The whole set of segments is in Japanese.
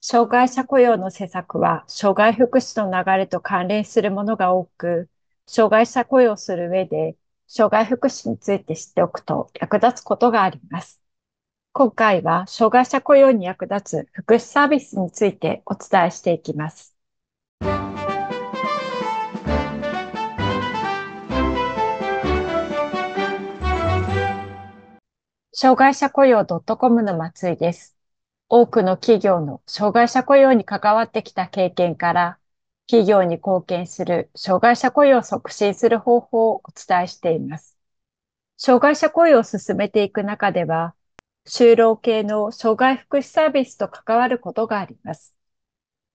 障害者雇用の施策は、障害福祉の流れと関連するものが多く、障害者雇用する上で、障害福祉について知っておくと役立つことがあります。今回は、障害者雇用に役立つ福祉サービスについてお伝えしていきます。障害者雇用 .com の松井です。多くの企業の障害者雇用に関わってきた経験から、企業に貢献する障害者雇用を促進する方法をお伝えしています。障害者雇用を進めていく中では、就労系の障害福祉サービスと関わることがあります。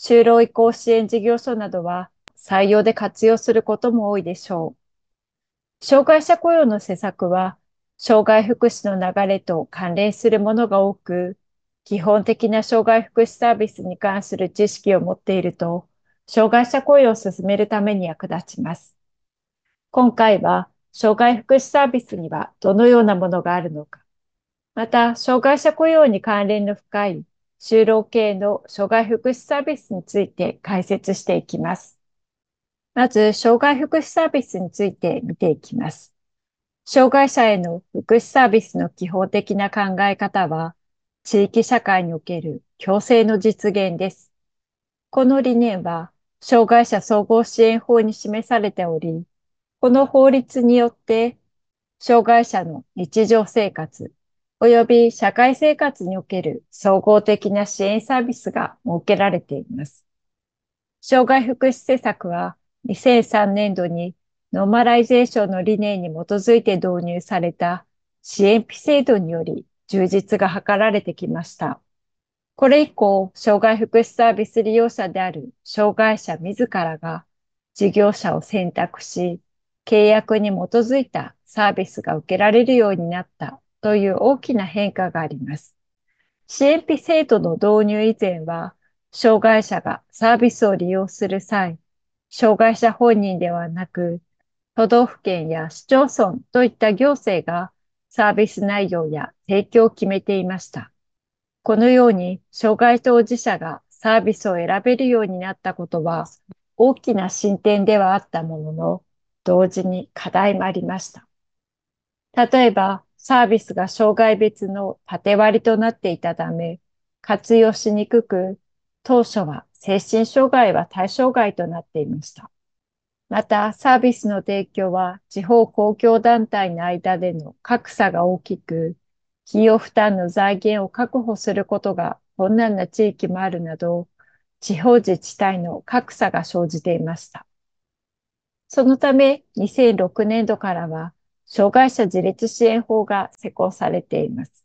就労移行支援事業所などは採用で活用することも多いでしょう。障害者雇用の施策は障害福祉の流れと関連するものが多く、基本的な障害福祉サービスに関する知識を持っていると、障害者雇用を進めるために役立ちます。今回は、障害福祉サービスにはどのようなものがあるのか、また、障害者雇用に関連の深い就労系の障害福祉サービスについて解説していきます。まず、障害福祉サービスについて見ていきます。障害者への福祉サービスの基本的な考え方は、地域社会における共生の実現です。この理念は、障害者総合支援法に示されており、この法律によって、障害者の日常生活及び社会生活における総合的な支援サービスが設けられています。障害福祉施策は2003年度にノーマライゼーションの理念に基づいて導入された支援費制度により充実が図られてきました。これ以降、障害福祉サービス利用者である障害者自らが事業者を選択し、契約に基づいたサービスが受けられるようになったという大きな変化があります。支援費制度の導入以前は、障害者がサービスを利用する際、障害者本人ではなく、都道府県や市町村といった行政がサービス内容や提供を決めていました。このように障害当事者がサービスを選べるようになったことは大きな進展ではあったものの、同時に課題もありました。例えば、サービスが障害別の縦割りとなっていたため、活用しにくく、当初は精神障害は対象外となっていました。また、サービスの提供は地方公共団体の間での格差が大きく、費用負担の財源を確保することが困難な地域もあるなど、地方自治体の格差が生じていました。そのため、2006年度からは、障害者自立支援法が施行されています。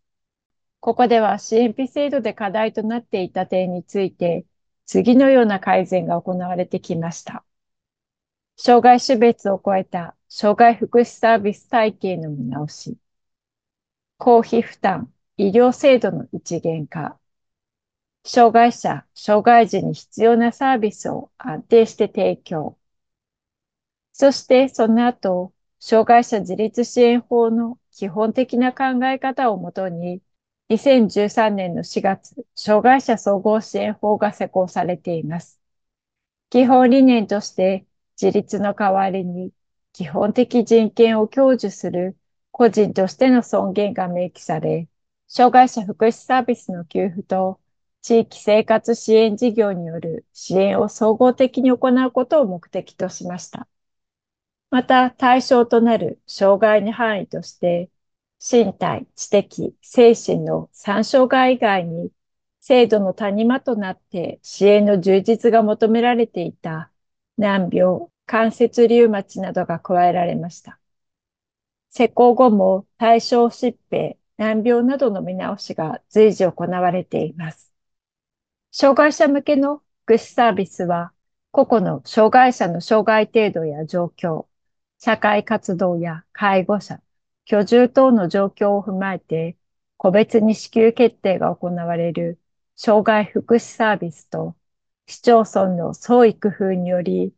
ここでは支援費制度で課題となっていた点について、次のような改善が行われてきました。障害種別を超えた障害福祉サービス体系の見直し、公費負担、医療制度の一元化、障害者、障害児に必要なサービスを安定して提供。そしてその後、障害者自立支援法の基本的な考え方をもとに、2013年の4月、障害者総合支援法が施行されています。基本理念として、自立の代わりに基本的人権を享受する個人としての尊厳が明記され、障害者福祉サービスの給付と地域生活支援事業による支援を総合的に行うことを目的としました。また対象となる障害の範囲として、身体、知的、精神の3障害以外に制度の谷間となって支援の充実が求められていた難病、関節リウマチなどが加えられました。施行後も対象疾病、難病などの見直しが随時行われています。障害者向けの福祉サービスは、個々の障害者の障害程度や状況、社会活動や介護者、居住等の状況を踏まえて、個別に支給決定が行われる障害福祉サービスと市町村の創意工夫により、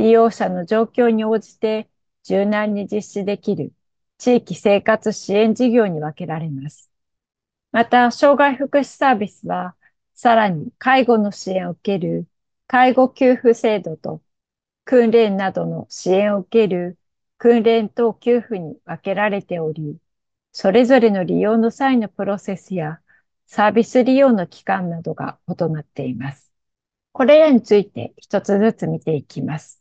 利用者の状況に応じて柔軟に実施できる地域生活支援事業に分けられます。また、障害福祉サービスは、さらに介護の支援を受ける介護給付制度と訓練などの支援を受ける訓練等給付に分けられており、それぞれの利用の際のプロセスやサービス利用の期間などが異なっています。これらについて一つずつ見ていきます。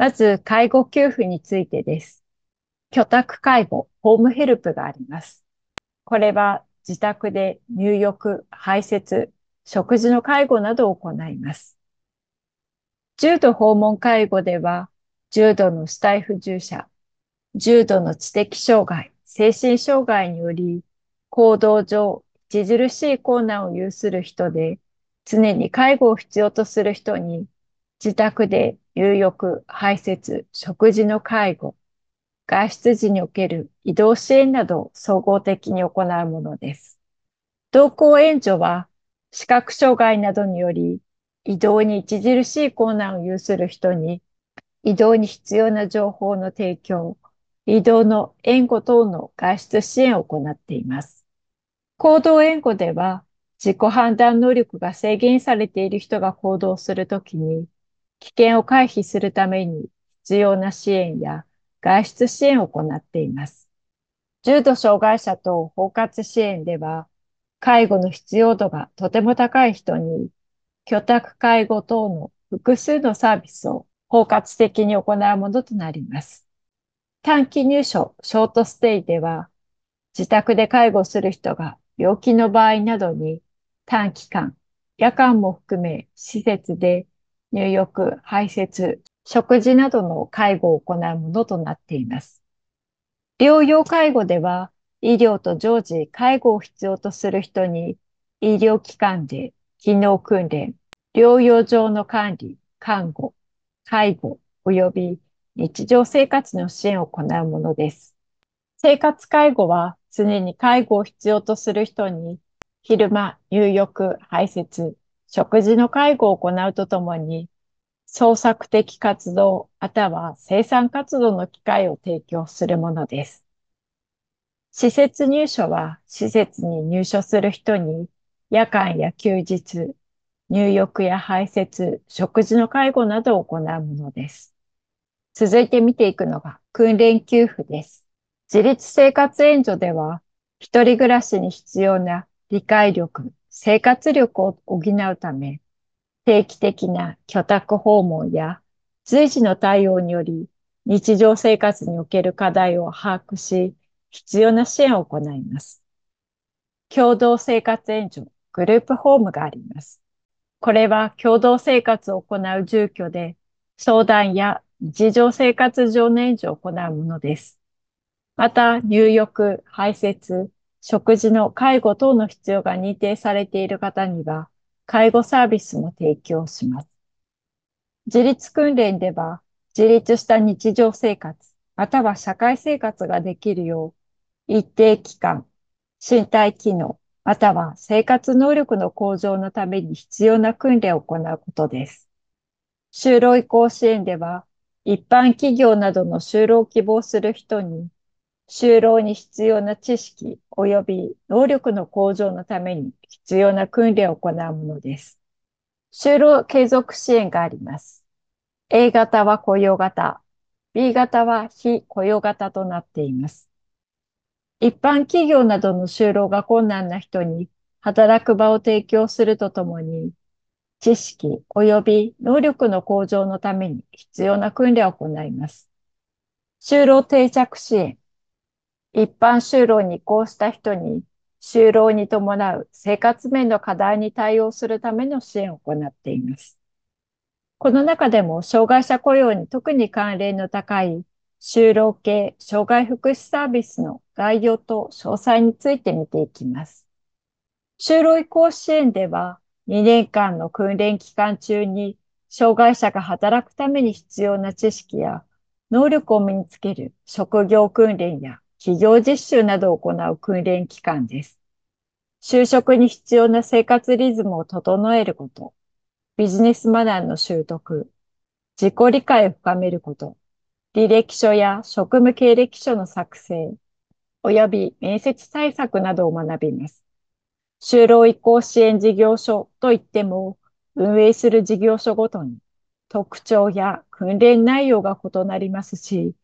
まず、介護給付についてです。居宅介護、ホームヘルプがあります。これは自宅で入浴、排泄、食事の介護などを行います。重度訪問介護では、重度の死体不自由者、重度の知的障害、精神障害により、行動上著しい困難を有する人で、常に介護を必要とする人に、自宅で入浴、排泄、食事の介護、外出時における移動支援などを総合的に行うものです。同行援助は、視覚障害などにより、移動に著しい困難を有する人に、移動に必要な情報の提供、移動の援護等の外出支援を行っています。行動援護では、自己判断能力が制限されている人が行動するときに、危険を回避するために必要な支援や外出支援を行っています。重度障害者と包括支援では、介護の必要度がとても高い人に、居宅介護等の複数のサービスを包括的に行うものとなります。短期入所、ショートステイでは、自宅で介護する人が病気の場合などに短期間、夜間も含め施設で入浴、排泄、食事などの介護を行うものとなっています。療養介護では、医療と常時介護を必要とする人に、医療機関で機能訓練、療養上の管理、看護、介護、及び日常生活の支援を行うものです。生活介護は常に介護を必要とする人に昼間、入浴、排泄、食事の介護を行うとともに、創作的活動、または生産活動の機会を提供するものです。施設入所は、施設に入所する人に、夜間や休日、入浴や排泄、食事の介護などを行うものです。続いて見ていくのが、訓練給付です。自立生活援助では、一人暮らしに必要な理解力、生活力を補うため、定期的な居宅訪問や随時の対応により、日常生活における課題を把握し、必要な支援を行います。共同生活援助、グループホームがあります。これは共同生活を行う住居で、相談や日常生活上の援助を行うものです。また、入浴、排泄、食事の介護等の必要が認定されている方には、介護サービスも提供します。自立訓練では、自立した日常生活、または社会生活ができるよう、一定期間、身体機能、または生活能力の向上のために必要な訓練を行うことです。就労移行支援では、一般企業などの就労を希望する人に、就労に必要な知識及び能力の向上のために必要な訓練を行うものです。就労継続支援があります。A 型は雇用型、B 型は非雇用型となっています。一般企業などの就労が困難な人に働く場を提供するとともに、知識及び能力の向上のために必要な訓練を行います。就労定着支援、一般就労に移行した人に、就労に伴う生活面の課題に対応するための支援を行っています。この中でも、障害者雇用に特に関連の高い就労系障害福祉サービスの概要と詳細について見ていきます。就労移行支援では、2年間の訓練期間中に、障害者が働くために必要な知識や能力を身につける職業訓練や企業実習などを行う訓練機関です。就職に必要な生活リズムを整えること、ビジネスマナーの習得、自己理解を深めること、履歴書や職務経歴書の作成、及び面接対策などを学びます。就労移行支援事業所といっても、運営する事業所ごとに特徴や訓練内容が異なりますし、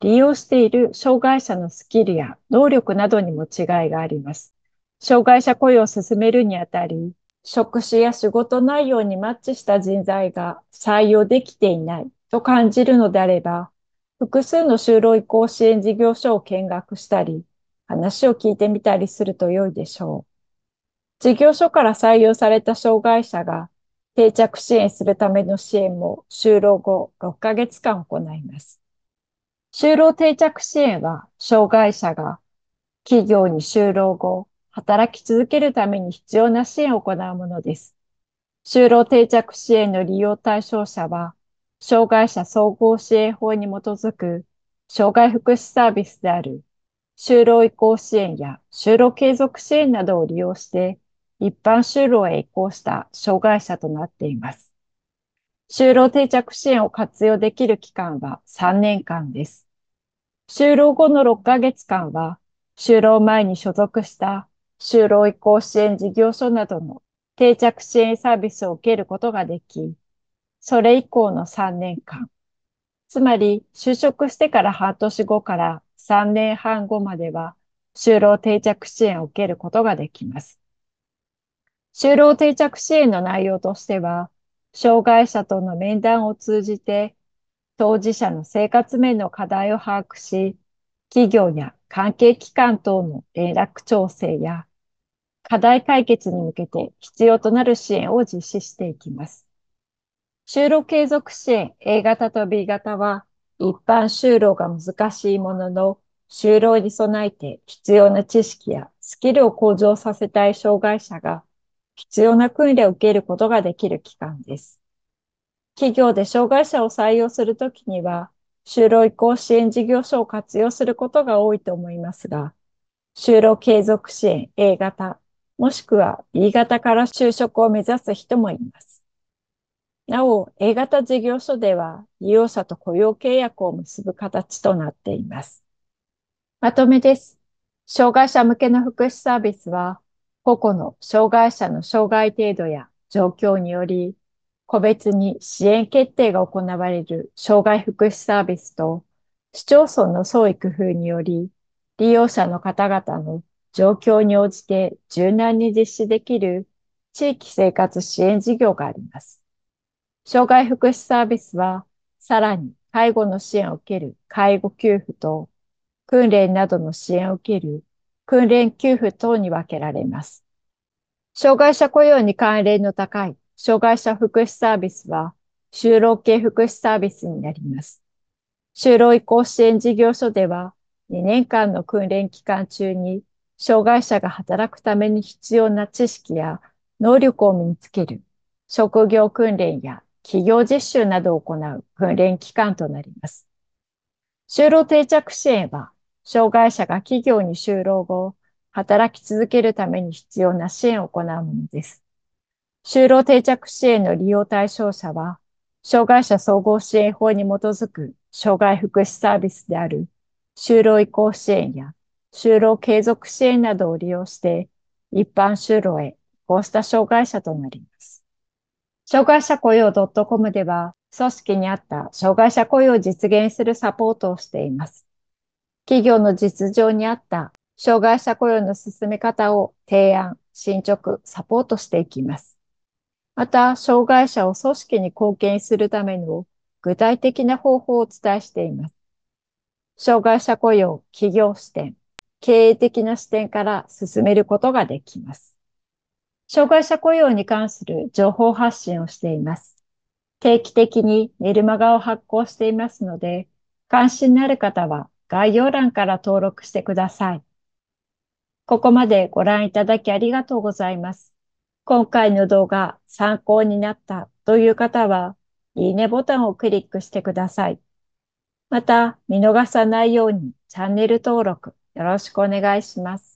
利用している障害者のスキルや能力などにも違いがあります。障害者雇用を進めるにあたり、職種や仕事内容にマッチした人材が採用できていないと感じるのであれば、複数の就労移行支援事業所を見学したり、話を聞いてみたりすると良いでしょう。事業所から採用された障害者が定着支援するための支援も就労後6ヶ月間行います。就労定着支援は障害者が企業に就労後働き続けるために必要な支援を行うものです。就労定着支援の利用対象者は障害者総合支援法に基づく障害福祉サービスである就労移行支援や就労継続支援などを利用して一般就労へ移行した障害者となっています。就労定着支援を活用できる期間は3年間です。就労後の6ヶ月間は、就労前に所属した就労移行支援事業所などの定着支援サービスを受けることができ、それ以降の3年間、つまり就職してから半年後から3年半後までは、就労定着支援を受けることができます。就労定着支援の内容としては、障害者との面談を通じて、当事者の生活面の課題を把握し、企業や関係機関等の連絡調整や、課題解決に向けて必要となる支援を実施していきます。就労継続支援 A 型と B 型は、一般就労が難しいものの、就労に備えて必要な知識やスキルを向上させたい障害者が必要な訓練を受けることができる機関です。企業で障害者を採用するときには、就労移行支援事業所を活用することが多いと思いますが、就労継続支援 A 型、もしくは B 型から就職を目指す人もいます。なお、A 型事業所では利用者と雇用契約を結ぶ形となっています。まとめです。障害者向けの福祉サービスは、個々の障害者の障害程度や状況により、個別に支援決定が行われる障害福祉サービスと、市町村の創意工夫により、利用者の方々の状況に応じて柔軟に実施できる地域生活支援事業があります。障害福祉サービスは、さらに介護の支援を受ける介護給付と、訓練などの支援を受ける訓練給付等に分けられます。障害者雇用に関連の高い障害者福祉サービスは、就労系福祉サービスになります。就労移行支援事業所では、2年間の訓練期間中に、障害者が働くために必要な知識や能力を身につける職業訓練や企業実習などを行う訓練機関となります。就労定着支援は、障害者が企業に就労後、働き続けるために必要な支援を行うものです。就労定着支援の利用対象者は、障害者総合支援法に基づく障害福祉サービスである就労移行支援や就労継続支援などを利用して、一般就労へ移行した障害者となります。障害者雇用 .com では、組織にあった障害者雇用を実現するサポートをしています。企業の実情に合った障害者雇用の進め方を提案、進捗、サポートしていきます。また、障害者を組織に貢献するための具体的な方法をお伝えしています。障害者雇用、企業視点、経営的な視点から進めることができます。障害者雇用に関する情報発信をしています。定期的にメルマガを発行していますので、関心のある方は概要欄から登録してください。ここまでご覧いただきありがとうございます。今回の動画参考になったという方は、いいねボタンをクリックしてください。また、見逃さないようにチャンネル登録よろしくお願いします。